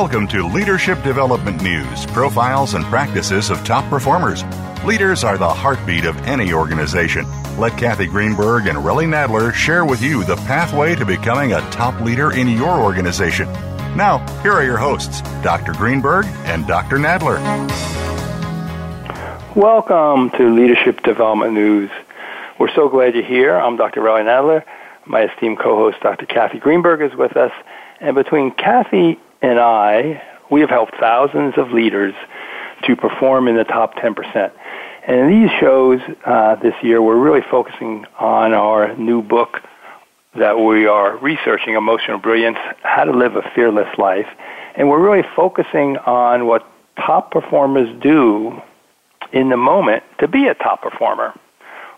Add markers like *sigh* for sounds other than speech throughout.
Welcome to Leadership Development News profiles and practices of top performers. Leaders are the heartbeat of any organization. Let Kathy Greenberg and Relly Nadler share with you the pathway to becoming a top leader in your organization. Now, here are your hosts, Dr. Greenberg and Dr. Nadler. Welcome to Leadership Development News. We're so glad you're here. I'm Dr. Relly Nadler. My esteemed co-host, Dr. Kathy Greenberg, is with us. And between Kathy and I, we have helped thousands of leaders to perform in the top 10%. And in these shows uh, this year, we're really focusing on our new book that we are researching, Emotional Brilliance, How to Live a Fearless Life. And we're really focusing on what top performers do in the moment to be a top performer.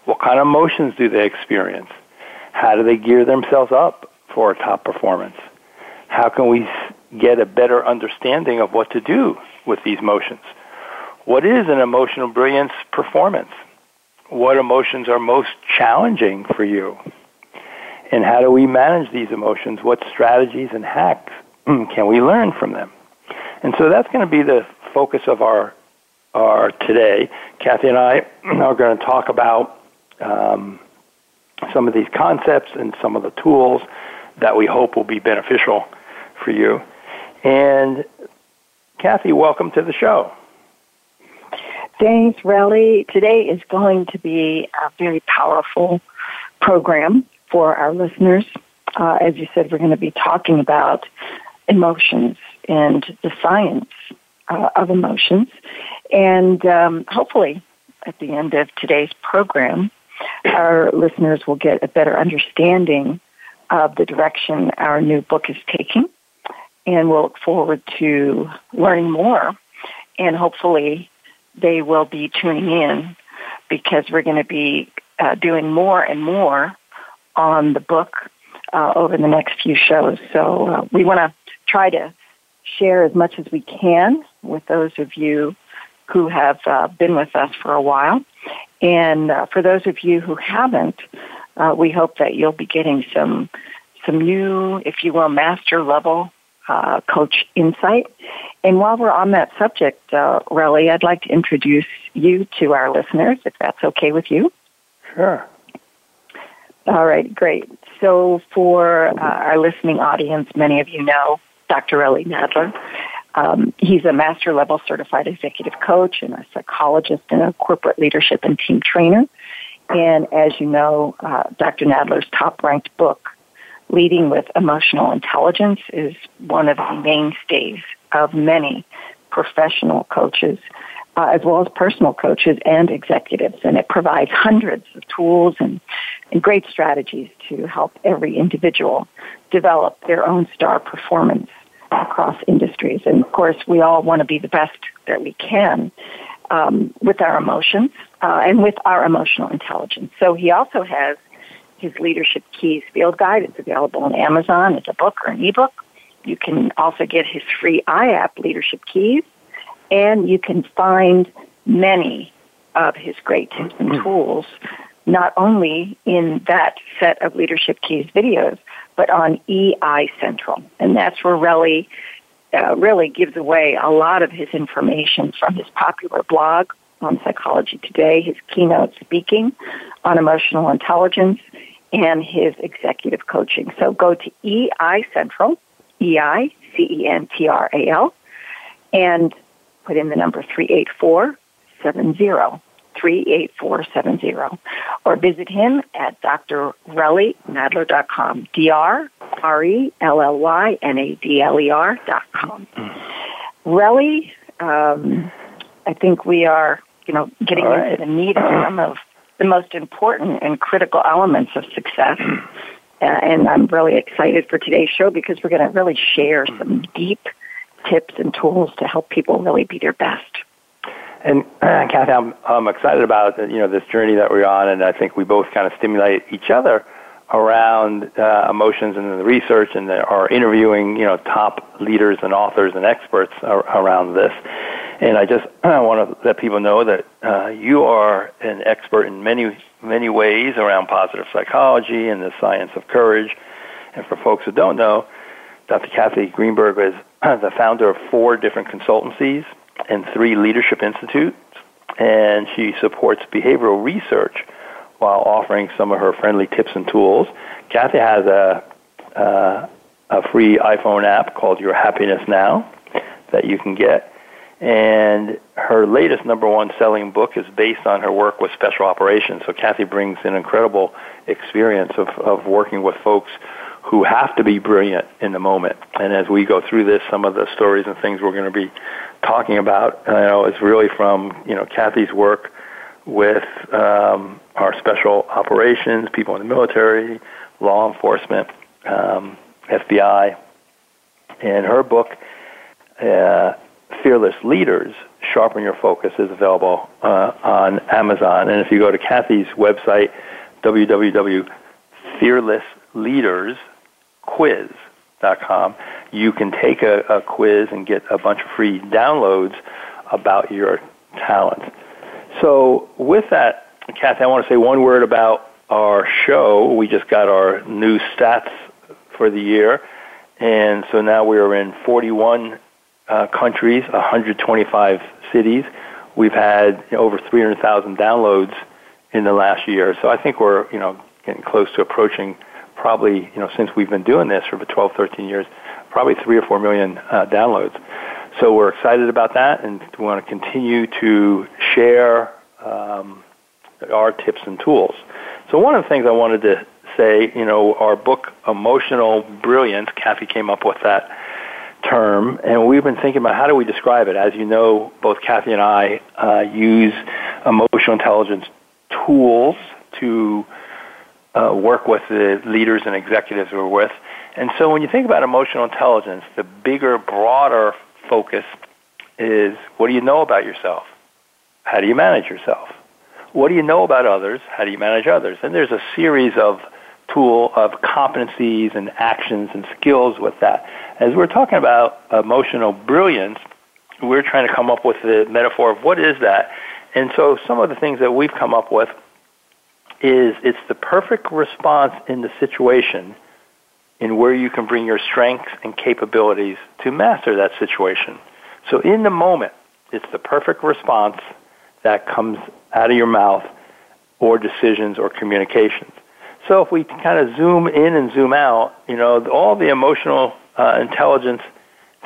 What kind of emotions do they experience? How do they gear themselves up for a top performance? How can we get a better understanding of what to do with these emotions? What is an emotional brilliance performance? What emotions are most challenging for you? And how do we manage these emotions? What strategies and hacks *clears throat* can we learn from them? And so that's going to be the focus of our, our today. Kathy and I *clears throat* are going to talk about um, some of these concepts and some of the tools that we hope will be beneficial for you. And Kathy, welcome to the show. Thanks, Relly. Today is going to be a very powerful program for our listeners. Uh, as you said, we're going to be talking about emotions and the science uh, of emotions. And um, hopefully, at the end of today's program, our listeners will get a better understanding of the direction our new book is taking. And we'll look forward to learning more. And hopefully, they will be tuning in because we're going to be uh, doing more and more on the book uh, over the next few shows. So uh, we want to try to share as much as we can with those of you who have uh, been with us for a while. And uh, for those of you who haven't, uh, we hope that you'll be getting some some new, if you will, master level uh, coach insight. And while we're on that subject, uh, Relly, I'd like to introduce you to our listeners, if that's okay with you. Sure. All right, great. So, for uh, our listening audience, many of you know Dr. Relly Nadler. Um, he's a master level certified executive coach and a psychologist and a corporate leadership and team trainer. And as you know, uh, Dr. Nadler's top ranked book, Leading with Emotional Intelligence, is one of the mainstays of many professional coaches, uh, as well as personal coaches and executives. And it provides hundreds of tools and, and great strategies to help every individual develop their own star performance across industries. And of course, we all want to be the best that we can um, with our emotions uh, and with our emotional intelligence. So he also has his Leadership Keys Field Guide. It's available on Amazon as a book or an ebook. You can also get his free iApp, Leadership Keys, and you can find many of his great tips and tools, not only in that set of Leadership Keys videos, but on EI Central. And that's where Relly uh, really gives away a lot of his information from his popular blog on Psychology Today, his keynote speaking on emotional intelligence, and his executive coaching. So go to EI Central, E-I, C-E-N-T-R-A-L, and put in the number 38470. 38470 or visit him at drrellynadler.com. D-R-R-E-L-L-Y-N-A-D-L-E-R dot com. Relly, um, I think we are, you know, getting right. into the meat of some of the most important and critical elements of success. Uh, and I'm really excited for today's show because we're going to really share some deep tips and tools to help people really be their best. And uh, *clears throat* Kathy, I'm, I'm excited about you know this journey that we're on, and I think we both kind of stimulate each other around uh, emotions and the research, and are interviewing you know top leaders and authors and experts ar- around this. And I just *clears throat* want to let people know that uh, you are an expert in many many ways around positive psychology and the science of courage. And for folks who don't know, Dr. Kathy Greenberg is *clears throat* the founder of four different consultancies and three leadership institutes, and she supports behavioral research while offering some of her friendly tips and tools. Kathy has a, uh, a free iPhone app called Your Happiness Now that you can get. And her latest number one selling book is based on her work with special operations. So Kathy brings an incredible experience of, of working with folks who have to be brilliant in the moment. And as we go through this, some of the stories and things we're going to be talking about, you know, is really from you know Kathy's work with um, our special operations, people in the military, law enforcement, um, FBI, and her book. Uh, Fearless Leaders, Sharpen Your Focus is available uh, on Amazon. And if you go to Kathy's website, www.fearlessleadersquiz.com, you can take a, a quiz and get a bunch of free downloads about your talent. So with that, Kathy, I want to say one word about our show. We just got our new stats for the year. And so now we are in 41 uh, countries, 125 cities. We've had you know, over 300,000 downloads in the last year. So I think we're, you know, getting close to approaching probably, you know, since we've been doing this for 12, 13 years, probably three or four million uh, downloads. So we're excited about that, and we want to continue to share um, our tips and tools. So one of the things I wanted to say, you know, our book Emotional Brilliance, Kathy came up with that term, and we've been thinking about how do we describe it. As you know, both Kathy and I uh, use emotional intelligence tools to uh, work with the leaders and executives we're with. And so when you think about emotional intelligence, the bigger, broader focus is what do you know about yourself? How do you manage yourself? What do you know about others? How do you manage others? And there's a series of tool of competencies and actions and skills with that. As we're talking about emotional brilliance, we're trying to come up with the metaphor of what is that. And so some of the things that we've come up with is it's the perfect response in the situation in where you can bring your strengths and capabilities to master that situation. So in the moment, it's the perfect response that comes out of your mouth or decisions or communications. So if we kind of zoom in and zoom out, you know, all the emotional uh, intelligence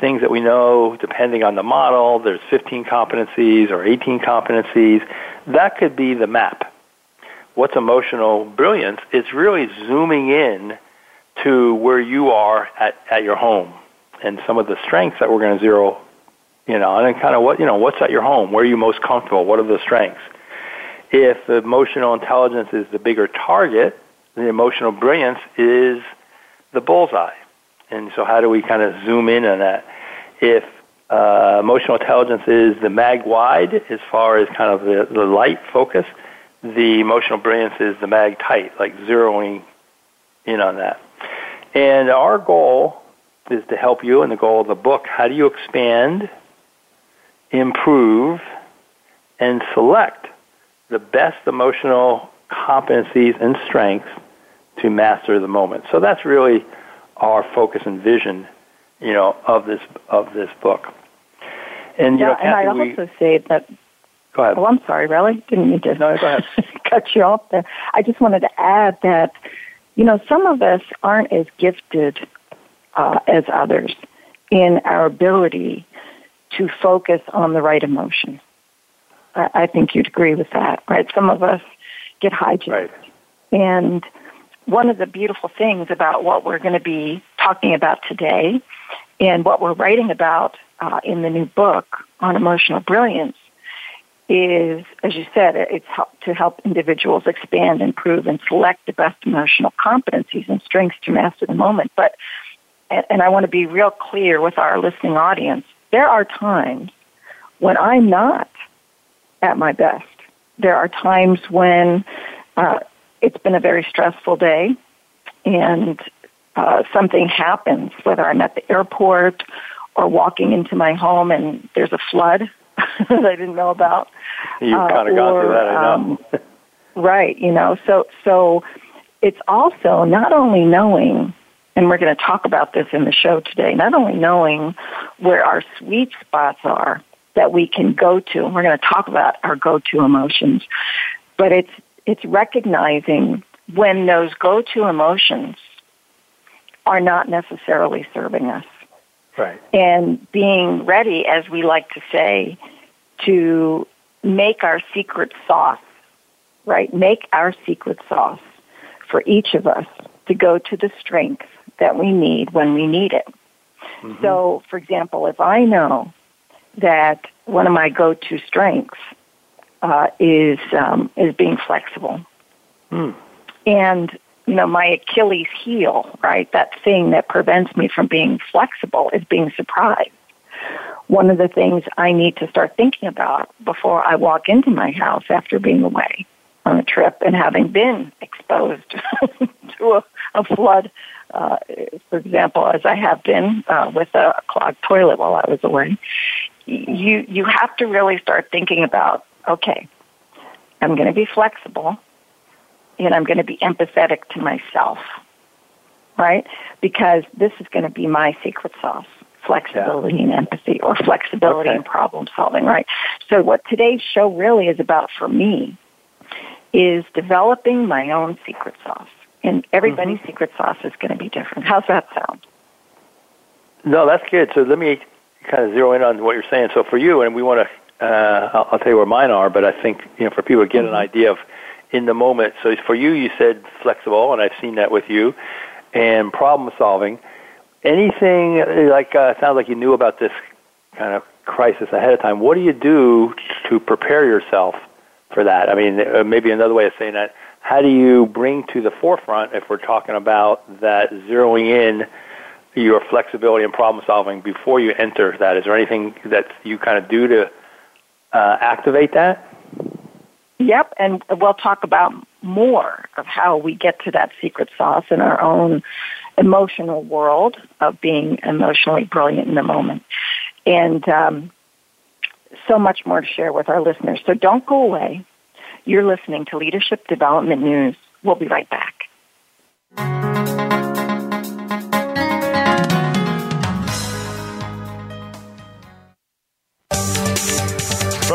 things that we know, depending on the model, there's 15 competencies or 18 competencies. That could be the map. What's emotional brilliance? It's really zooming in to where you are at, at your home and some of the strengths that we're going to zero you know, and kind of what, you know, what's at your home? Where are you most comfortable? What are the strengths? If emotional intelligence is the bigger target, the emotional brilliance is the bullseye. And so how do we kind of zoom in on that? If uh, emotional intelligence is the mag wide as far as kind of the, the light focus, the emotional brilliance is the mag tight, like zeroing in on that. And our goal is to help you, and the goal of the book, how do you expand, improve, and select the best emotional competencies and strengths to master the moment. So that's Relly our focus and vision, you know, of this of this book. And you yeah, know, Kathy, and I we, also say that. Go ahead. Oh, I'm sorry, really didn't mean to no, go ahead. *laughs* cut you off there. I just wanted to add that, you know, some of us aren't as gifted uh, as others in our ability to focus on the right emotion. I, I think you'd agree with that, right? Some of us get hijacked. Right. And one of the beautiful things about what we're going to be talking about today and what we're writing about uh, in the new book on emotional brilliance is, as you said, it's help, to help individuals expand, improve, and select the best emotional competencies and strengths to master the moment. But, and, I want to be real clear with our listening audience, there are times when I'm not at my best. There are times when uh, it's been a very stressful day and uh, something happens, whether I'm at the airport or walking into my home and there's a flood *laughs* that I didn't know about. You've uh, kind of gone through that, I know. Um, right, you know. So, so it's also not only knowing and we're going to talk about this in the show today, not only knowing where our sweet spots are that we can go to, and we're going to talk about our go-to emotions, but it's, it's recognizing when those go-to emotions are not necessarily serving us. Right. And being ready, as we like to say, to make our secret sauce, right? Make our secret sauce for each of us to go to the strength that we need when we need it. Mm-hmm. So, for example, if I know that one of my go-to strengths uh, is um, is being flexible, mm. and you know my Achilles heel, right? That thing that prevents me from being flexible is being surprised. One of the things I need to start thinking about before I walk into my house after being away on a trip and having been exposed *laughs* to a, a flood, uh, for example, as I have been uh, with a clogged toilet while I was away, you you have to really start thinking about okay, I'm going to be flexible, and I'm going to be empathetic to myself, right? Because this is going to be my secret sauce flexibility yeah. and empathy or flexibility okay. and problem solving, right? So what today's show really is about for me is developing my own secret sauce. And everybody's mm-hmm. secret sauce is going to be different. How's that sound? No, that's good. So let me kind of zero in on what you're saying. So for you, and we want to, uh, I'll, I'll tell you where mine are, but I think, you know, for people to get mm-hmm. an idea of in the moment. So for you, you said flexible, and I've seen that with you, and problem solving. Anything like, uh, sounds like you knew about this kind of crisis ahead of time. What do you do to prepare yourself for that. I mean, uh, maybe another way of saying that, how do you bring to the forefront, if we're talking about that zeroing in your flexibility and problem solving before you enter that? Is there anything that you kind of do to uh, activate that? Yep, and we'll talk about more of how we get to that secret sauce in our own emotional world of being emotionally brilliant in the moment. And um, so much more to share with our listeners. So don't go away. You're listening to Leadership Development News. We'll be right back.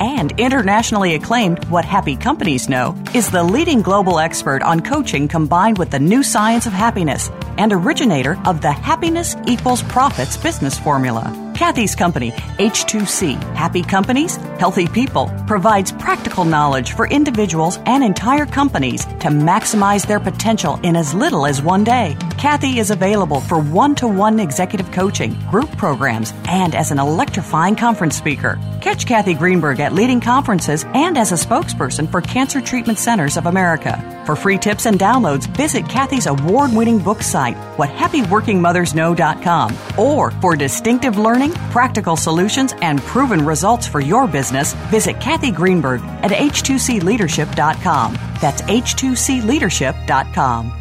and internationally acclaimed What Happy Companies Know, is the leading global expert on coaching combined with the new science of happiness and originator of the Happiness Equals Profits business formula. Kathy's company, H2C, Happy Companies, Healthy People, provides practical knowledge for individuals and entire companies to maximize their potential in as little as one day. Kathy is available for one to one executive coaching, group programs, and as an electrifying conference speaker. Catch Kathy Greenberg at leading conferences and as a spokesperson for Cancer Treatment Centers of America. For free tips and downloads, visit Kathy's award winning book site, whathappyworkingmothersknow.com. Or for distinctive learning, practical solutions, and proven results for your business, visit Kathy Greenberg at h2cleadership.com. That's h2cleadership.com.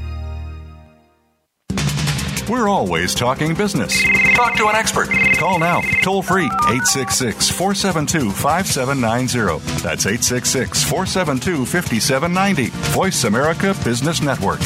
We're always talking business. Talk to an expert. Call now, toll free, 866 472 5790. That's 866 472 5790. Voice America Business Network.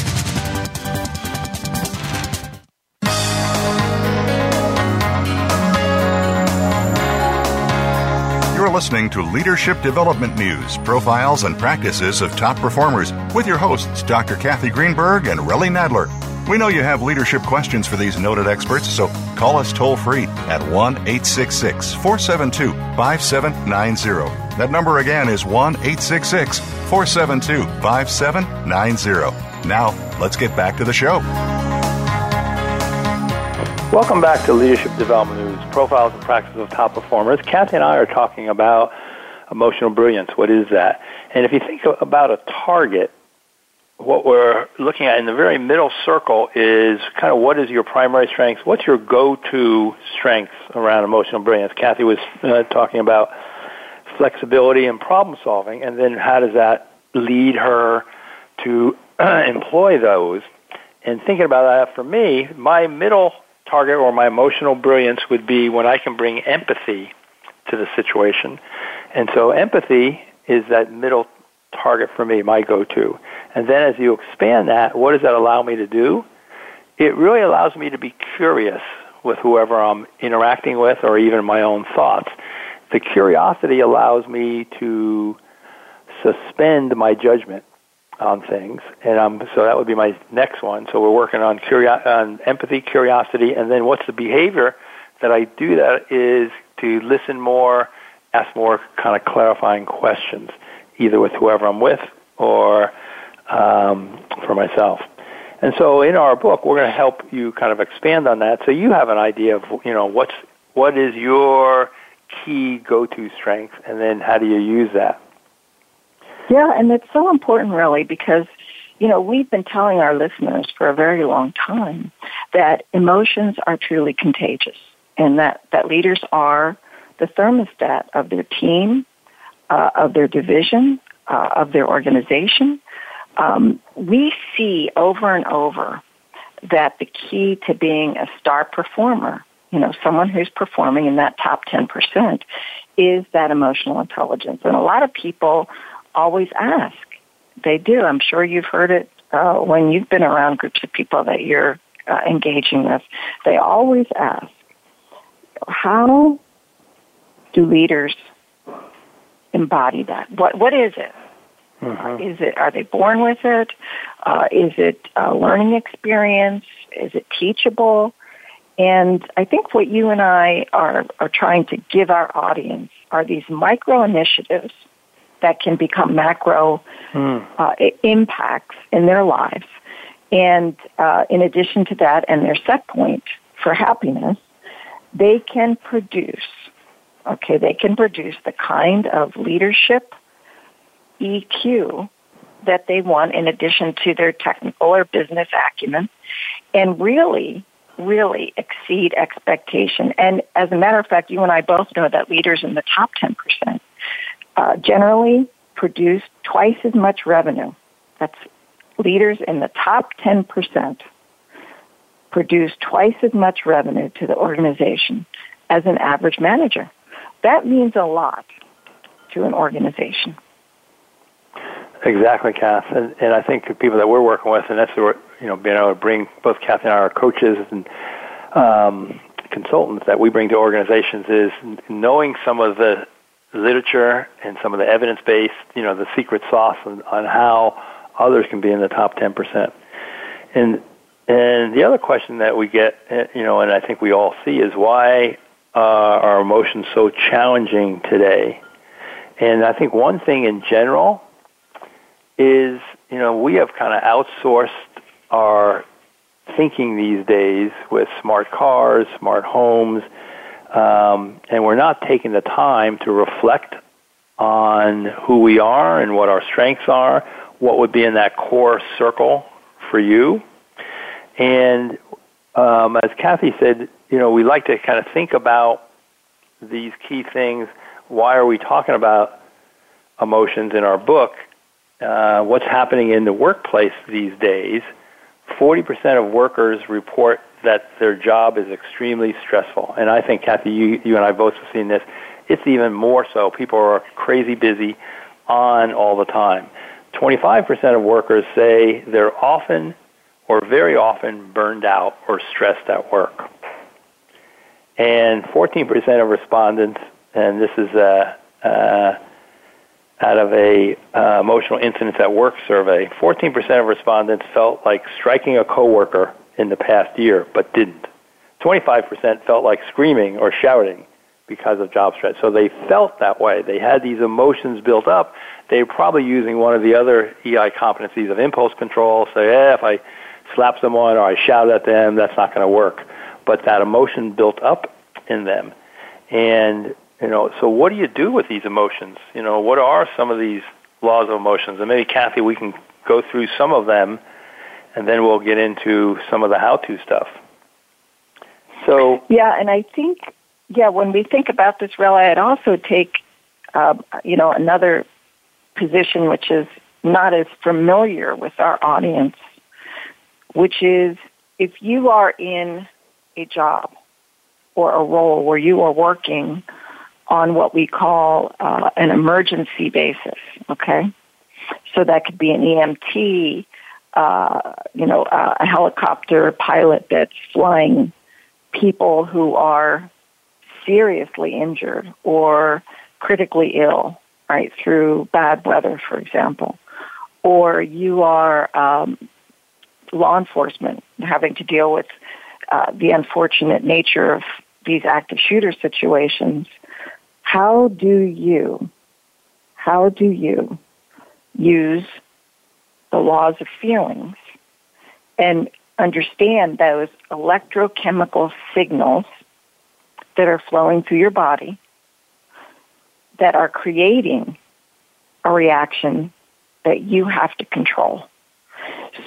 You're listening to Leadership Development News, profiles and practices of top performers with your hosts, Dr. Kathy Greenberg and Relly Nadler. We know you have leadership questions for these noted experts, so call us toll free at 1 866 472 5790. That number again is 1 866 472 5790. Now, let's get back to the show. Welcome back to Leadership Development News, profiles and practices of top performers. Kathy and I are talking about emotional brilliance. What is that? And if you think about a target, what we're looking at in the very middle circle is kind of what is your primary strength? What's your go-to strength around emotional brilliance? Kathy was uh, talking about flexibility and problem solving, and then how does that lead her to *clears throat* employ those? And thinking about that for me, my middle target or my emotional brilliance would be when I can bring empathy to the situation. And so empathy is that middle target for me, my go-to. And then as you expand that, what does that allow me to do? It really allows me to be curious with whoever I'm interacting with or even my own thoughts. The curiosity allows me to suspend my judgment on things, and um, so that would be my next one. So we're working on curio- on empathy, curiosity, and then what's the behavior that I do that is to listen more, ask more kind of clarifying questions, either with whoever I'm with or um, for myself. And so in our book, we're going to help you kind of expand on that, so you have an idea of you know what's what is your key go-to strength, and then how do you use that. Yeah, and it's so important, Relly, because you know we've been telling our listeners for a very long time that emotions are truly contagious, and that that leaders are the thermostat of their team, uh, of their division, uh, of their organization. Um, we see over and over that the key to being a star performer, you know, someone who's performing in that top 10%, is that emotional intelligence. And a lot of people always ask. They do. I'm sure you've heard it uh, when you've been around groups of people that you're uh, engaging with. They always ask, how do leaders embody that? What What is it? Mm-hmm. Is it? Are they born with it? Uh, is it a learning experience? Is it teachable? And I think what you and I are, are trying to give our audience are these micro initiatives that can become macro mm. uh, impacts in their lives. And uh, in addition to that, and their set point for happiness, they can produce, okay, they can produce the kind of leadership EQ that they want in addition to their technical or business acumen and really, really exceed expectation. And as a matter of fact, you and I both know that leaders in the top 10% uh, generally produce twice as much revenue. That's leaders in the top 10% produce twice as much revenue to the organization as an average manager. That means a lot to an organization. Exactly, Kath. And, and I think the people that we're working with, and that's what, you know, being able to bring both Kathy and I are coaches and um, consultants that we bring to organizations is knowing some of the literature and some of the evidence based, you know, the secret sauce on, on how others can be in the top 10%. And and the other question that we get, eh, you know, and I think we all see is why uh, are emotions so challenging today? And I think one thing in general is, you know, we have kind of outsourced our thinking these days with smart cars, smart homes, um, and we're not taking the time to reflect on who we are and what our strengths are, what would be in that core circle for you. And um, as Kathy said, you know, we like to kind of think about these key things. Why are we talking about emotions in our book? Uh, what's happening in the workplace these days? 40% of workers report that their job is extremely stressful. And I think, Kathy, you, you and I both have seen this. It's even more so. People are crazy busy on all the time. 25% of workers say they're often or very often burned out or stressed at work. And 14% of respondents, and this is uh, uh, out of a uh, emotional incidents at work survey, 14% of respondents felt like striking a coworker in the past year, but didn't. 25% felt like screaming or shouting because of job stress. So they felt that way. They had these emotions built up. They were probably using one of the other EI competencies of impulse control. Say, eh, if I slap someone or I shout at them, that's not going to work. But that emotion built up in them. And, you know, so what do you do with these emotions? You know, what are some of these laws of emotions? And maybe, Kathy, we can go through some of them and then we'll get into some of the how-to stuff. So yeah, and I think yeah, when we think about this, really, I'd also take uh, you know another position which is not as familiar with our audience, which is if you are in a job or a role where you are working on what we call uh, an emergency basis, okay? So that could be an EMT, uh, you know, uh, a helicopter pilot that's flying people who are seriously injured or critically ill, right, through bad weather, for example. Or you are um, law enforcement having to deal with uh, the unfortunate nature of these active shooter situations. How do you, how do you use the laws of feelings and understand those electrochemical signals that are flowing through your body that are creating a reaction that you have to control.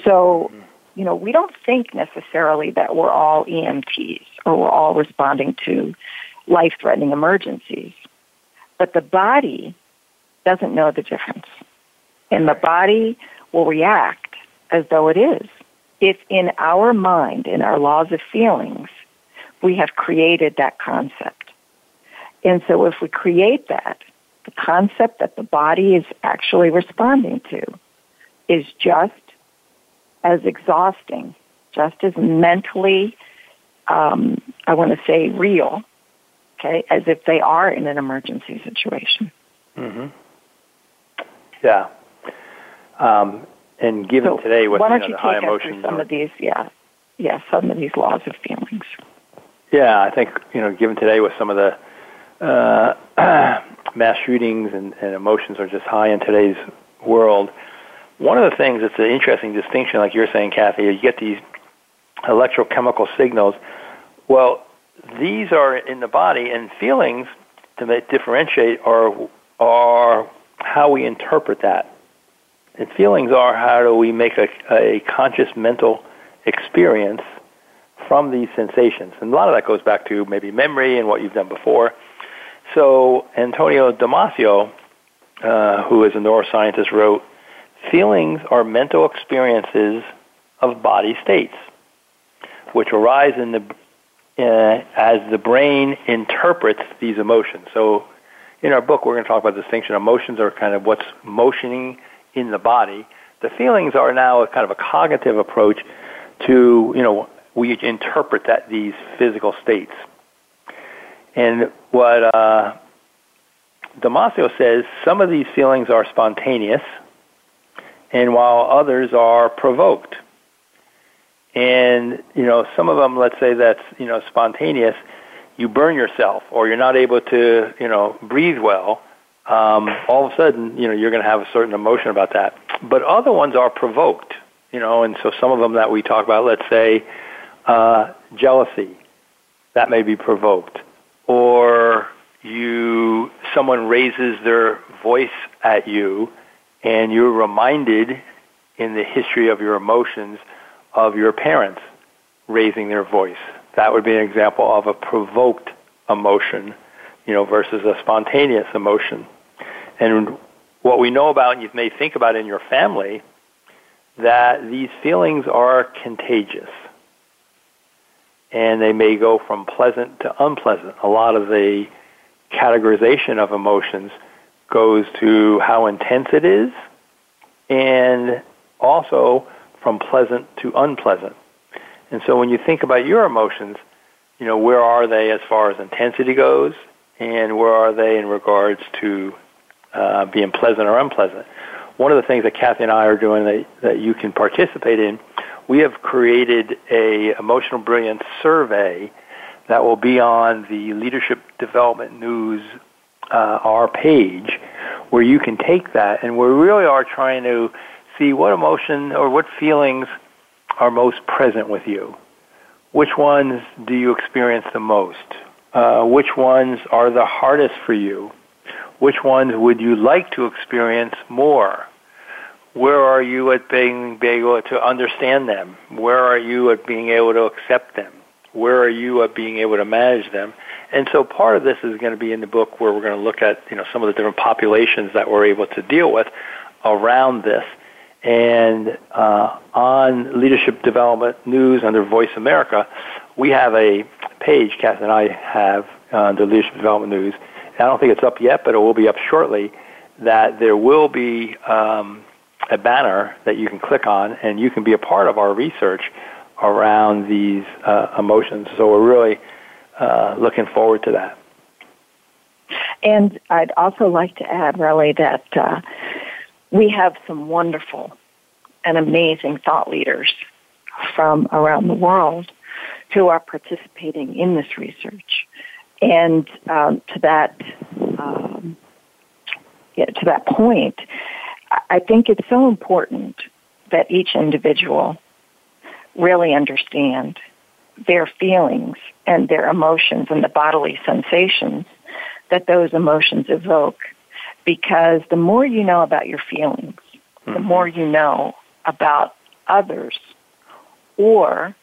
So, you know, we don't think necessarily that we're all EMTs or we're all responding to life threatening emergencies. But the body doesn't know the difference. And the body will react as though it is. If in our mind, in our laws of feelings, we have created that concept. And so if we create that, the concept that the body is actually responding to is just as exhausting, just as mentally, um, I want to say real, okay, as if they are in an emergency situation. Mm-hmm. Yeah. Um, and given so today with why don't you know, you the high emotions, some of these, yeah, yeah, some of these laws of feelings. Yeah, I think you know, given today with some of the uh, *clears throat* mass shootings and, and emotions are just high in today's world. One of the things that's an interesting distinction, like you're saying, Kathy, is you get these electrochemical signals. Well, these are in the body, and feelings to differentiate are are how we interpret that. And feelings are how do we make a, a conscious mental experience from these sensations. And a lot of that goes back to maybe memory and what you've done before. So Antonio Damasio, uh, who is a neuroscientist, wrote, Feelings are mental experiences of body states, which arise in the, uh, as the brain interprets these emotions. So in our book, we're going to talk about distinction. Emotions are kind of what's motioning in the body. The feelings are now a kind of a cognitive approach to, you know, we interpret that these physical states. And what uh, Damasio says, some of these feelings are spontaneous, and while others are provoked. And you know, some of them, let's say that's you know spontaneous, you burn yourself, or you're not able to you know breathe well. Um, all of a sudden, you know, you're going to have a certain emotion about that. But other ones are provoked, you know, and so some of them that we talk about, let's say, uh, jealousy, that may be provoked, or you someone raises their voice at you, and you're reminded in the history of your emotions of your parents raising their voice. That would be an example of a provoked emotion, you know, versus a spontaneous emotion. And what we know about, and you may think about in your family, that these feelings are contagious. and they may go from pleasant to unpleasant. A lot of the categorization of emotions goes to how intense it is and also from pleasant to unpleasant. And so when you think about your emotions, you know, where are they as far as intensity goes and where are they in regards to uh, being pleasant or unpleasant? One of the things that Kathy and I are doing that, that you can participate in, we have created a emotional brilliance survey that will be on the Leadership Development News uh, our page, where you can take that, and we really are trying to see what emotion or what feelings are most present with you. Which ones do you experience the most? Uh, which ones are the hardest for you? Which ones would you like to experience more? Where are you at being, able to understand them? Where are you at being able to accept them? Where are you at being able to manage them? And so part of this is going to be in the book where we're going to look at, you know, some of the different populations that we're able to deal with around this. And uh, on Leadership Development News under Voice America, we have a page, Kath and I have uh, under Leadership Development News. I don't think it's up yet, but it will be up shortly. That there will be um, a banner that you can click on, and you can be a part of our research around these uh, emotions. So we're really uh, looking forward to that. And I'd also like to add, Relly, that uh, we have some wonderful and amazing thought leaders from around the world who are participating in this research. And um, to that um, yeah, to that point, I think it's so important that each individual really understand their feelings and their emotions and the bodily sensations that those emotions evoke. Because the more you know about your feelings, mm-hmm. the more you know about others, or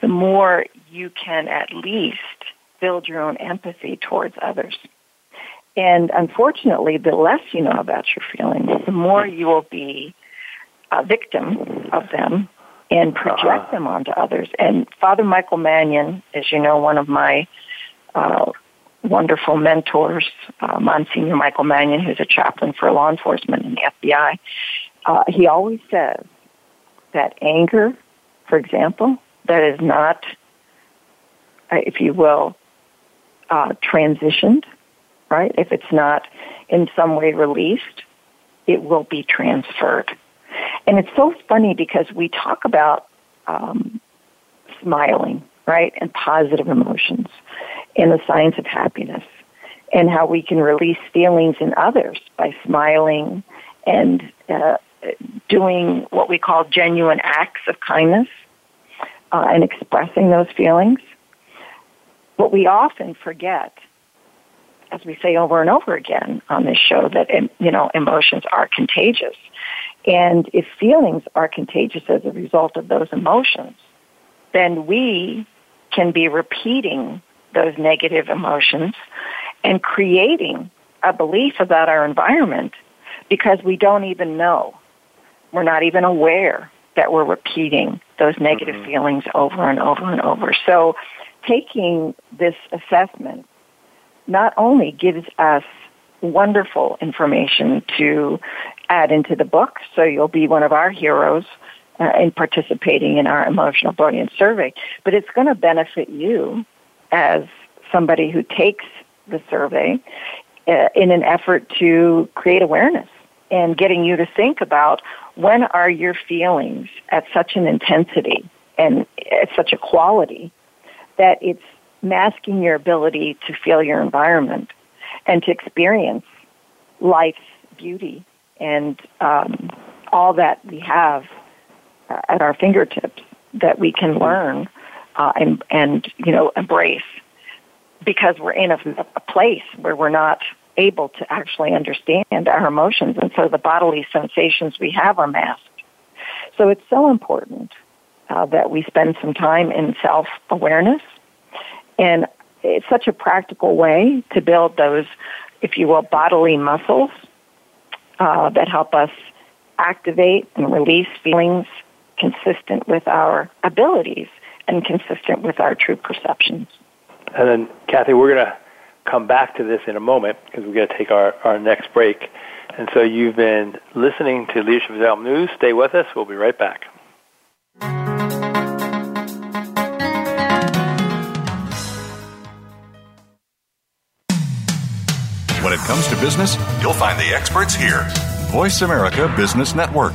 the more you can at least build your own empathy towards others. And unfortunately, the less you know about your feelings, the more you will be a victim of them and project uh-huh. them onto others. And Father Michael Mannion, as you know, one of my uh, wonderful mentors, uh, Monsignor Michael Mannion, who's a chaplain for law enforcement in the FBI, uh, he always says that anger, for example, that is not, uh, if you will, uh, transitioned, right? If it's not in some way released, it will be transferred. And it's so funny because we talk about um, smiling, right, and positive emotions in the science of happiness and how we can release feelings in others by smiling and uh, doing what we call genuine acts of kindness uh, and expressing those feelings. What we often forget, as we say over and over again on this show, that you know emotions are contagious, and if feelings are contagious as a result of those emotions, then we can be repeating those negative emotions and creating a belief about our environment because we don't even know. We're not even aware that we're repeating those negative mm-hmm. feelings over and over and over. So taking this assessment not only gives us wonderful information to add into the book. So you'll be one of our heroes uh, in participating in our emotional brilliance survey. But it's going to benefit you as somebody who takes the survey uh, in an effort to create awareness and getting you to think about when are your feelings at such an intensity and at such a quality that it's masking your ability to feel your environment and to experience life's beauty and um, all that we have uh, at our fingertips that we can learn uh, and, and you know embrace because we're in a, a place where we're not able to actually understand our emotions. And so the bodily sensations we have are masked. So it's so important uh, that we spend some time in self awareness and it's such a practical way to build those, if you will, bodily muscles uh, that help us activate and release feelings consistent with our abilities and consistent with our true perceptions. And then, Kathy, we're going to come back to this in a moment because we're going to take our, our next break. And so you've been listening to Leadership Development News. Stay with us. We'll be right back. When it comes to business, you'll find the experts here. Voice America Business Network.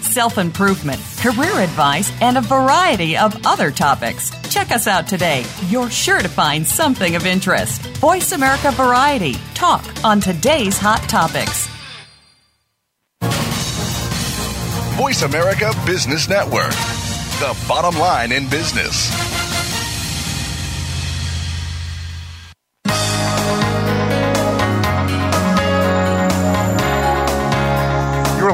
self improvement, career advice, and a variety of other topics. Check us out today. You're sure to find something of interest. Voice America Variety. Talk on today's hot topics. Voice America Business Network. The bottom line in business.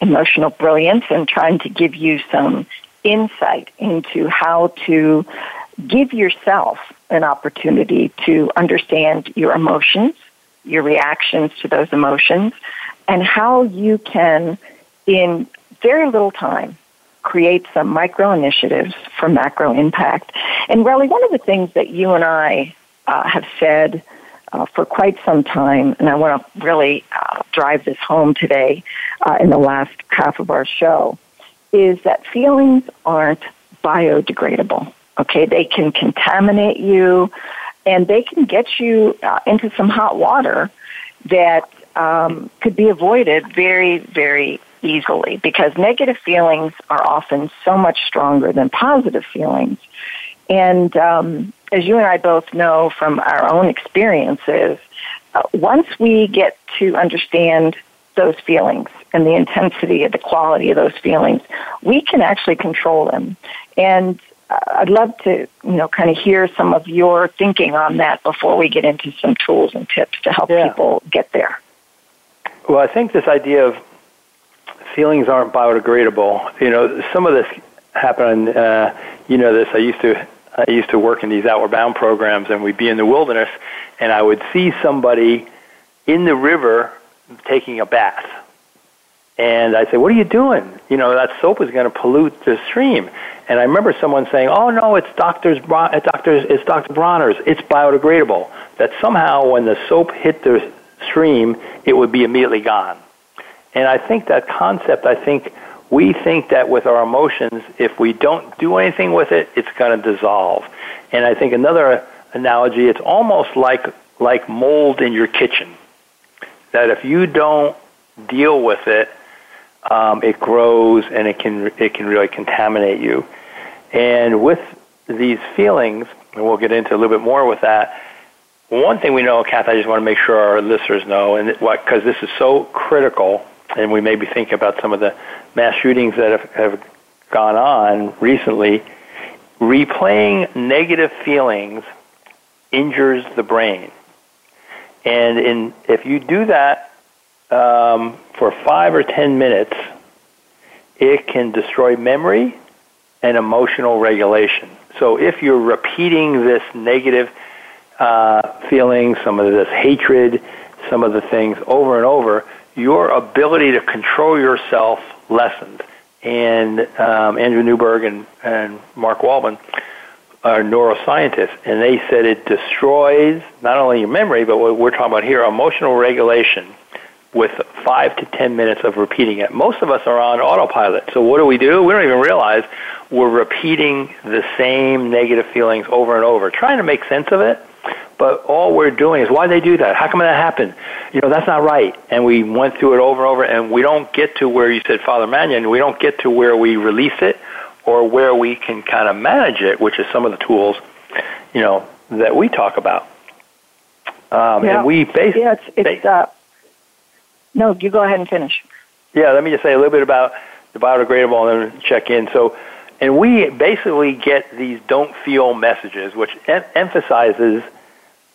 Emotional Brilliance, and trying to give you some insight into how to give yourself an opportunity to understand your emotions, your reactions to those emotions, and how you can, in very little time, create some micro initiatives for macro impact. And really, one of the things that you and I uh, have said uh, for quite some time, and I want to really uh, drive this home today uh, in the last half of our show, is that feelings aren't biodegradable. Okay, they can contaminate you, and they can get you uh, into some hot water that um, could be avoided very, very easily because negative feelings are often so much stronger than positive feelings. And um, as you and I both know from our own experiences, uh, once we get to understand those feelings and the intensity of the quality of those feelings, we can actually control them. And uh, I'd love to, you know, kind of hear some of your thinking on that before we get into some tools and tips to help yeah. people get there. Well, I think this idea of feelings aren't biodegradable. You know, some of this happened. Uh, you know, this. I used to I used to work in these outward bound programs, and we'd be in the wilderness, and I would see somebody in the river taking a bath. And I'd say, "What are you doing? You know that soap is going to pollute the stream." And I remember someone saying, "Oh no, it's Doctor's it's Doctor's it's Dr. Bronner's. It's biodegradable." That somehow when the soap hit the stream, it would be immediately gone. And I think that concept, I think we think that with our emotions, if we don't do anything with it, it's going to dissolve. And I think another analogy, it's almost like like mold in your kitchen. That if you don't deal with it, um, it grows and it can it can really contaminate you. And with these feelings, and we'll get into a little bit more with that. One thing we know, Kath, I just want to make sure our listeners know, and because this is so critical, and we may be thinking about some of the mass shootings that have, have gone on recently, replaying negative feelings injures the brain. And in, if you do that um, for five or ten minutes, it can destroy memory and emotional regulation. So if you're repeating this negative uh, feeling, some of this hatred, some of the things over and over, your ability to control yourself lessens. And um, Andrew Newberg and, and Mark Waldman are neuroscientists, and they said it destroys not only your memory, but what we're talking about here, emotional regulation with five to ten minutes of repeating it. Most of us are on autopilot. So what do we do? We don't even realize we're repeating the same negative feelings over and over, trying to make sense of it. But all we're doing is why they do that? How come that happened? You know, that's not right. And we went through it over and over, and we don't get to where you said, Father Mannion, we don't get to where we release it or where we can kind of manage it, which is some of the tools, you know, that we talk about. Um, yeah. And we basically. Yeah, it's, it's uh, no, you go ahead and finish. Yeah, let me just say a little bit about the biodegradable and then check in. So, and we basically get these don't feel messages, which em- emphasizes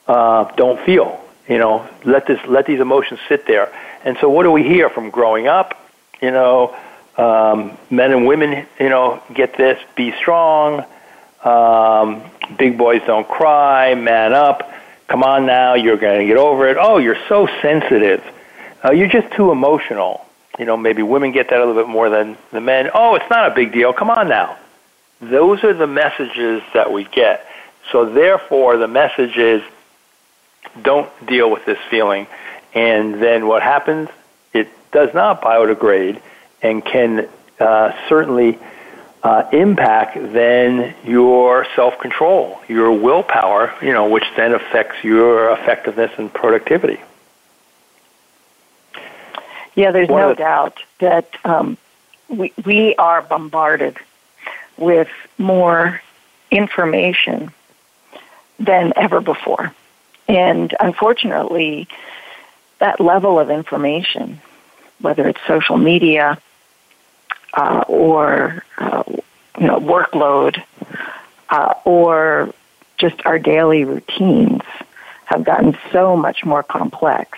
uh, don't feel. You know, let this let these emotions sit there. And so, what do we hear from growing up? You know, um, men and women, you know, get this: be strong. Um, big boys don't cry. Man up. Come on now, you're going to get over it. Oh, you're so sensitive. Uh, you're just too emotional. You know, maybe women get that a little bit more than the men. Oh, it's not a big deal. Come on now. Those are the messages that we get. So therefore, the message is don't deal with this feeling. And then what happens? It does not biodegrade and can uh, certainly uh, impact then your self-control, your willpower, you know, which then affects your effectiveness and productivity. Yeah, there's One no the- doubt that um, we we are bombarded with more information than ever before, and unfortunately, that level of information, whether it's social media uh, or uh, you know workload uh, or just our daily routines, have gotten so much more complex.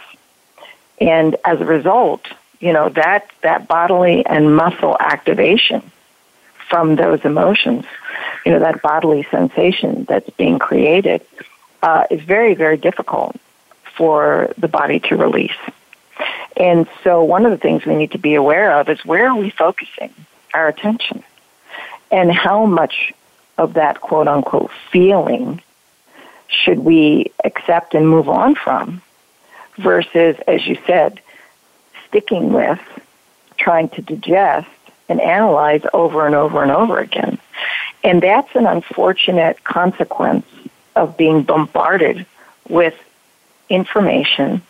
And as a result, you know, that, that bodily and muscle activation from those emotions, you know, that bodily sensation that's being created uh, is very, very difficult for the body to release. And so one of the things we need to be aware of is where are we focusing our attention? And how much of that quote unquote feeling should we accept and move on from versus, as you said, sticking with, trying to digest and analyze over and over and over again. And that's an unfortunate consequence of being bombarded with information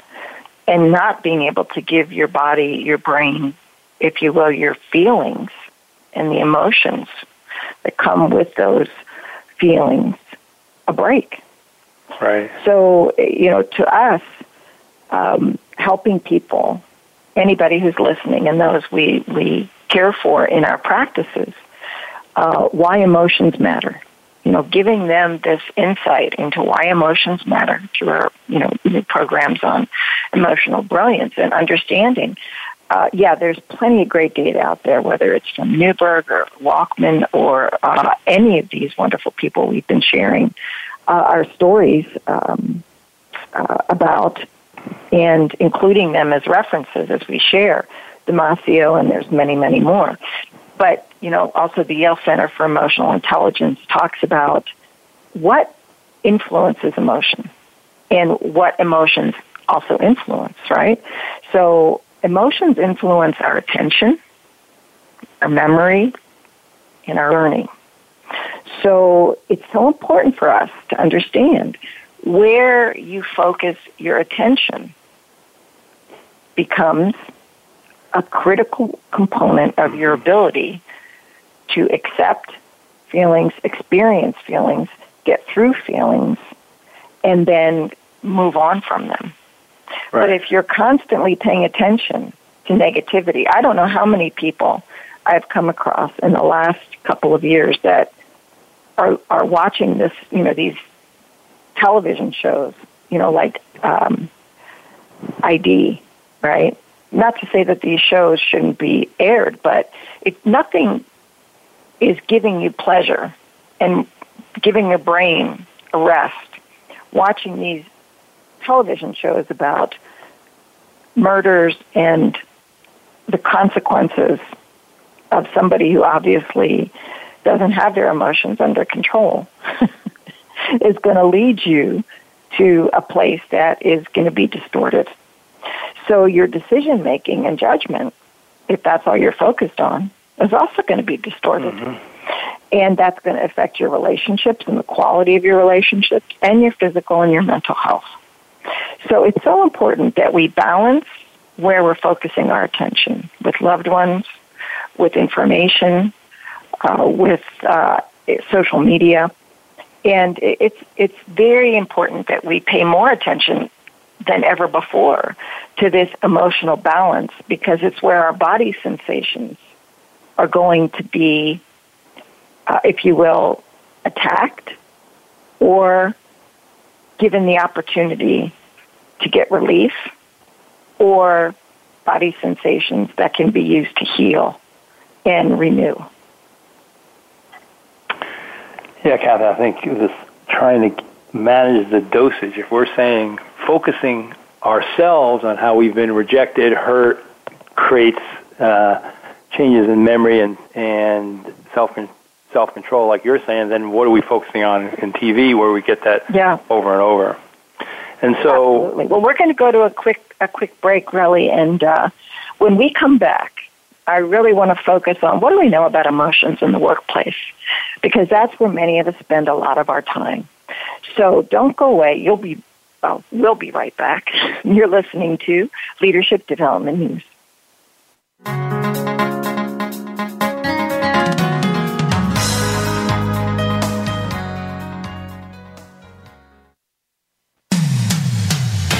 and not being able to give your body, your brain, if you will, your feelings and the emotions that come with those feelings a break. Right. So, you know, to us, um, helping people, anybody who's listening and those we, we care for in our practices, uh, why emotions matter. You know, giving them this insight into why emotions matter through our, you know, new programs on emotional brilliance and understanding. Uh, yeah, there's plenty of great data out there, whether it's from Newberg or Waldman or uh, any of these wonderful people we've been sharing uh, our stories um, uh, about and including them as references as we share. Damasio, and there's many, many more. But, you know, also the Yale Center for Emotional Intelligence talks about what influences emotion and what emotions also influence, right? So emotions influence our attention, our memory, and our learning. So it's so important for us to understand where you focus your attention becomes a critical component of your ability to accept feelings, experience feelings, get through feelings, and then move on from them. Right. But if you're constantly paying attention to negativity, I don't know how many people I've come across in the last couple of years that are are watching this, you know, these television shows, you know, like um, ID, right? Not to say that these shows shouldn't be aired, but if nothing is giving you pleasure and giving your brain a rest, watching these television shows about murders and the consequences of somebody who obviously doesn't have their emotions under control *laughs* is going to lead you to a place that is going to be distorted. So your decision making and judgment, if that's all you're focused on, is also going to be distorted. Mm-hmm. And that's going to affect your relationships and the quality of your relationships and your physical and your mental health. So it's so important that we balance where we're focusing our attention with loved ones, with information, uh, with uh, social media, and it's it's very important that we pay more attention than ever before to this emotional balance because it's where our body sensations are going to be, uh, if you will, attacked or given the opportunity to get relief or body sensations that can be used to heal and renew. Yeah, Kathy, I think this trying to manage the dosage. If we're saying focusing ourselves on how we've been rejected, hurt, creates uh, changes in memory and and self self control, like you're saying, then what are we focusing on in TV where we get that yeah. over and over? And so, Absolutely. well, we're going to go to a quick a quick break, Relly, and uh, when we come back, I really want to focus on what do we know about emotions in the workplace, because that's where many of us spend a lot of our time. So don't go away. You'll be well, we'll be right back. *laughs* You're listening to Leadership Development News.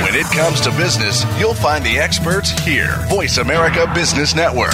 When it comes to business, you'll find the experts here. Voice America Business Network.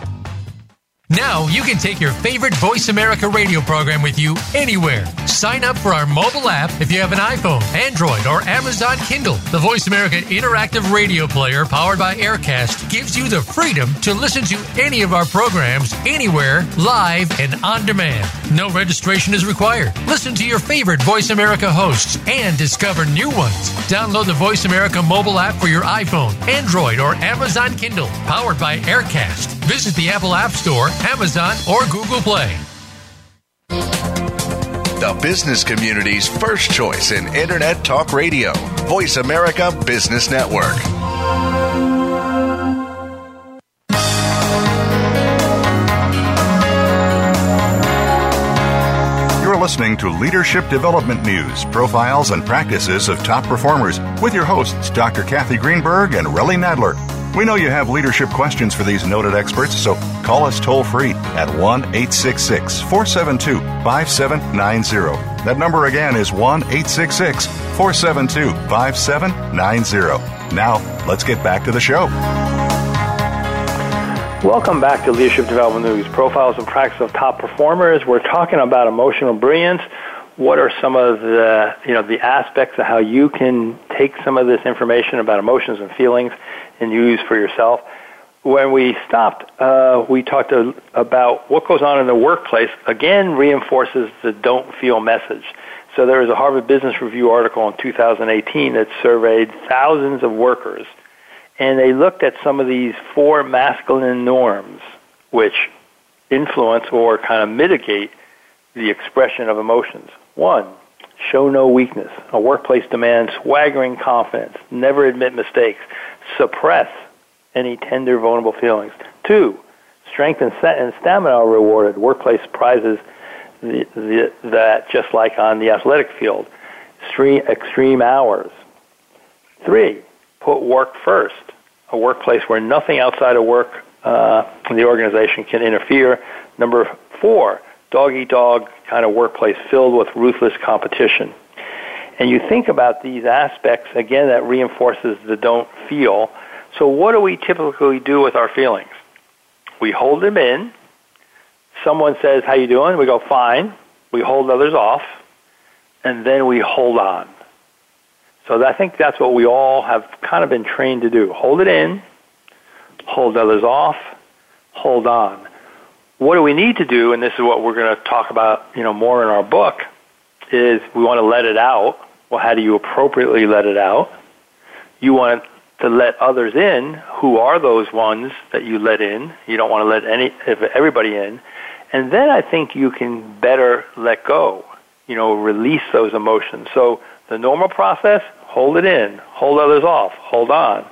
Now you can take your favorite Voice America radio program with you anywhere. Sign up for our mobile app if you have an iPhone, Android, or Amazon Kindle. The Voice America interactive radio player powered by Aircast gives you the freedom to listen to any of our programs anywhere, live and on demand. No registration is required. Listen to your favorite Voice America hosts and discover new ones. Download the Voice America mobile app for your iPhone, Android, or Amazon Kindle, powered by Aircast. Visit the Apple App Store Amazon, or Google Play. The business community's first choice in Internet Talk Radio. Voice America Business Network. You're listening to Leadership Development News, profiles and practices of top performers with your hosts, Dr. Kathy Greenberg and Relly Nadler. We know you have leadership questions for these noted experts, so call us toll free at 1 866 472 5790. That number again is 1 866 472 5790. Now, let's get back to the show. Welcome back to Leadership Development News Profiles and Practice of Top Performers. We're talking about emotional brilliance. What are some of the, you know, the aspects of how you can take some of this information about emotions and feelings and use for yourself? When we stopped, uh, we talked a, about what goes on in the workplace. Again, reinforces the don't feel message. So there was a Harvard Business Review article in 2018 that surveyed thousands of workers – and they looked at some of these four masculine norms which influence or kind of mitigate the expression of emotions. One, show no weakness. A workplace demands swaggering confidence, never admit mistakes, suppress any tender, vulnerable feelings. Two, strength and, stamina are rewarded. Workplace prizes the, the, that just like on the athletic field. Extreme, extreme hours. Three, put work first a workplace where nothing outside of work uh, the organization can interfere. Number four, dog eat dog kind of workplace filled with ruthless competition. And you think about these aspects, again, that reinforces the don't feel. So what do we typically do with our feelings? We hold them in. Someone says, how you doing? We go, fine. We hold others off. And then we hold on. So I think that's what we all have kind of been trained to do. Hold it in, hold others off, hold on. What do we need to do, and this is what we're going to talk about, you know, more in our book, is we want to let it out. Well, how do you appropriately let it out? You want to let others in. Who are those ones that you let in? You don't want to let any everybody in. And then I think you can better let go. You know, release those emotions. So the normal process, hold it in, hold others off, hold on.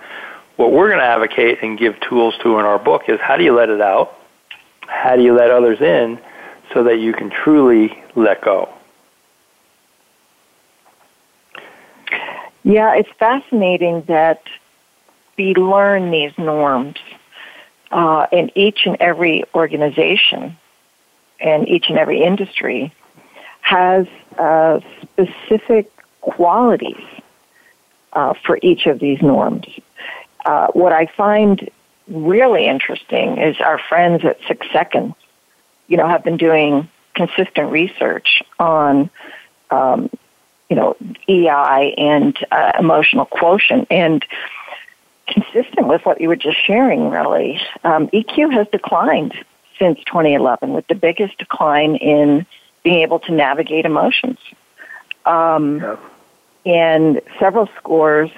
What we're going to advocate and give tools to in our book is how do you let it out? How do you let others in so that you can truly let go? Yeah, it's fascinating that we learn these norms uh, in each and every organization and each and every industry has a specific qualities uh, for each of these norms. Uh, what I find really interesting is our friends at Six Seconds, you know, have been doing consistent research on, um, you know, EI and uh, emotional quotient, and consistent with what you were just sharing, really, um, EQ has declined since 2011, with the biggest decline in being able to navigate emotions. Um. And several scores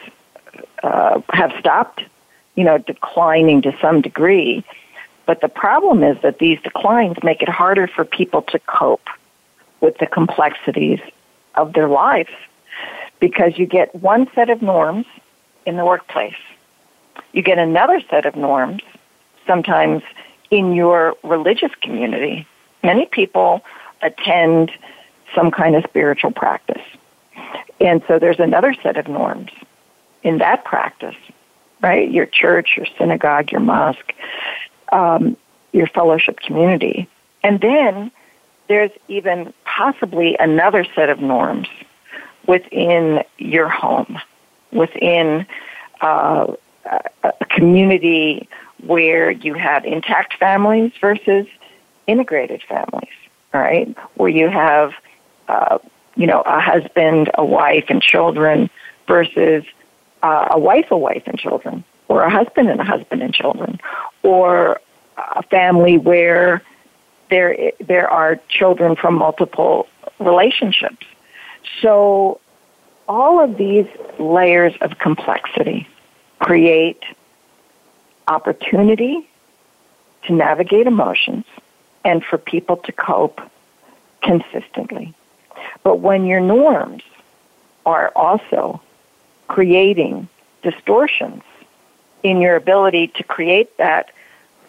uh, have stopped, you know, declining to some degree. But the problem is that these declines make it harder for people to cope with the complexities of their life because you get one set of norms in the workplace. You get another set of norms sometimes in your religious community. Many people attend some kind of spiritual practice. And so there's another set of norms in that practice, right? Your church, your synagogue, your mosque, um, your fellowship community. And then there's even possibly another set of norms within your home, within uh, a community where you have intact families versus integrated families right? Where you have, uh, you know, a husband, a wife, and children versus uh, a wife, a wife, and children, or a husband and a husband and children, or a family where there there are children from multiple relationships. So all of these layers of complexity create opportunity to navigate emotions and for people to cope consistently. But when your norms are also creating distortions in your ability to create that,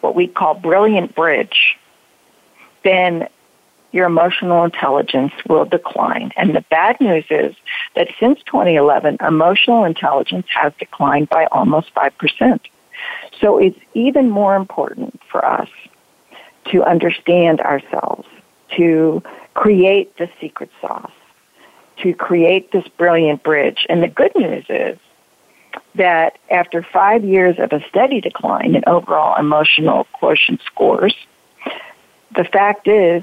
what we call brilliant bridge, then your emotional intelligence will decline. And the bad news is that since 2011, emotional intelligence has declined by almost 5%. So it's even more important for us to understand ourselves, to create the secret sauce, to create this brilliant bridge. And the good news is that after five years of a steady decline in overall emotional quotient scores, the fact is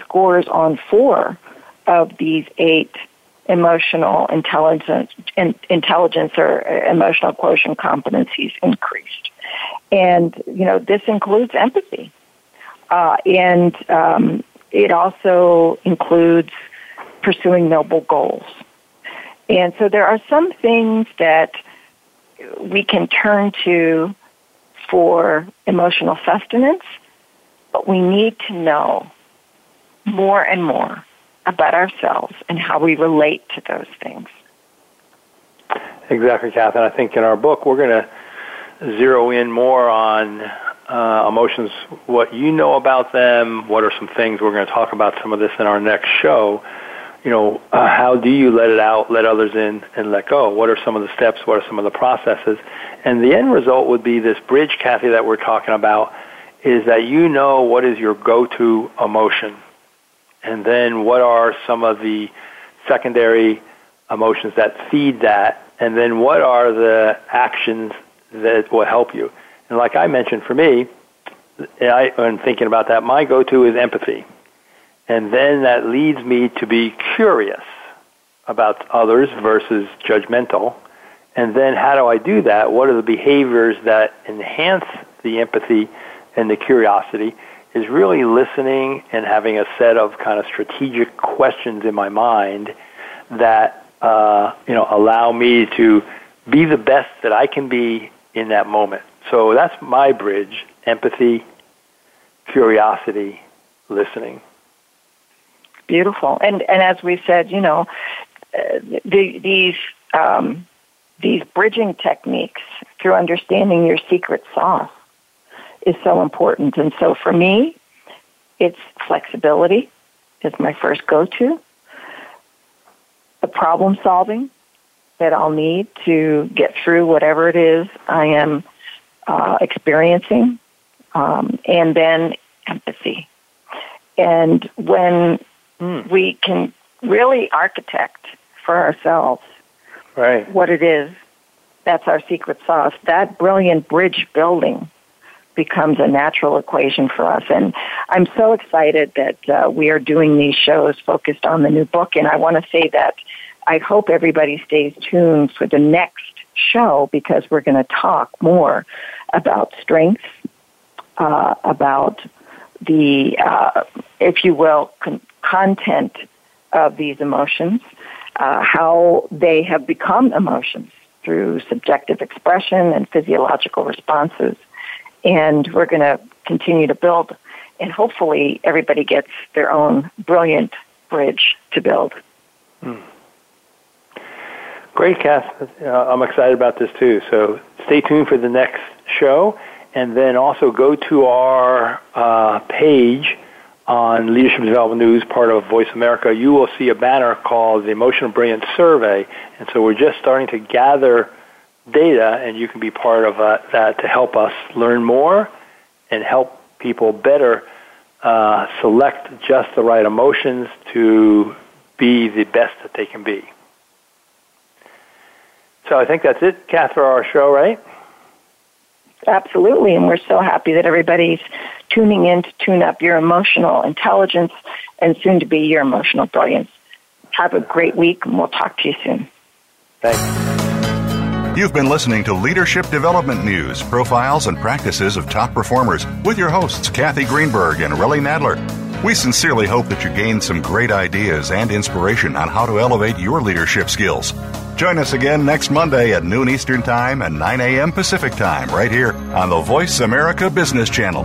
scores on four of these eight emotional intelligence, intelligence or emotional quotient competencies increased. And, you know, this includes empathy. Uh, and um, it also includes pursuing noble goals. And so there are some things that we can turn to for emotional sustenance, but we need to know more and more about ourselves and how we relate to those things. Exactly, Catherine. I think in our book we're going to zero in more on uh, emotions, what you know about them, what are some things we're going to talk about some of this in our next show. You know, uh, how do you let it out, let others in, and let go? What are some of the steps? What are some of the processes? And the end result would be this bridge, Kathy, that we're talking about, is that you know what is your go-to emotion and then what are some of the secondary emotions that feed that, and then what are the actions that will help you. And like I mentioned, for me, I, when thinking about that, my go-to is empathy. And then that leads me to be curious about others versus judgmental. And then how do I do that? What are the behaviors that enhance the empathy and the curiosity? is really listening and having a set of kind of strategic questions in my mind that uh, you know allow me to be the best that I can be in that moment. So that's my bridge: empathy, curiosity, listening. Beautiful, and and as we said, you know, uh, the, these um, these bridging techniques through understanding your secret sauce is so important. And so for me, it's flexibility is my first go-to. The problem solving that I'll need to get through whatever it is I am uh, experiencing, um, and then empathy. And when mm. we can really architect for ourselves right. what it is, that's our secret sauce. That brilliant bridge building becomes a natural equation for us. And I'm so excited that uh, we are doing these shows focused on the new book. And I want to say that I hope everybody stays tuned for the next show because we're going to talk more about strengths, uh, about the, uh, if you will, con- content of these emotions, uh, how they have become emotions through subjective expression and physiological responses and we're going to continue to build. And hopefully, everybody gets their own brilliant bridge to build. Hmm. Great, Kath. Uh, I'm excited about this too. So stay tuned for the next show, and then also go to our uh, page on Leadership Development News, part of Voice America. You will see a banner called the Emotional Brilliance Survey, and so we're just starting to gather data, and you can be part of uh, that to help us learn more and help people better uh, select just the right emotions to be the best that they can be. So I think that's it, for our show, right? Absolutely, and we're so happy that everybody's tuning in to tune up your emotional intelligence and soon to be your emotional brilliance. Have a great week, and we'll talk to you soon. Thanks. You've been listening to Leadership Development News, profiles and practices of top performers with your hosts, Kathy Greenberg and Relly Nadler. We sincerely hope that you gained some great ideas and inspiration on how to elevate your leadership skills. Join us again next Monday at noon Eastern Time and 9 a.m. Pacific Time right here on the Voice America Business Channel.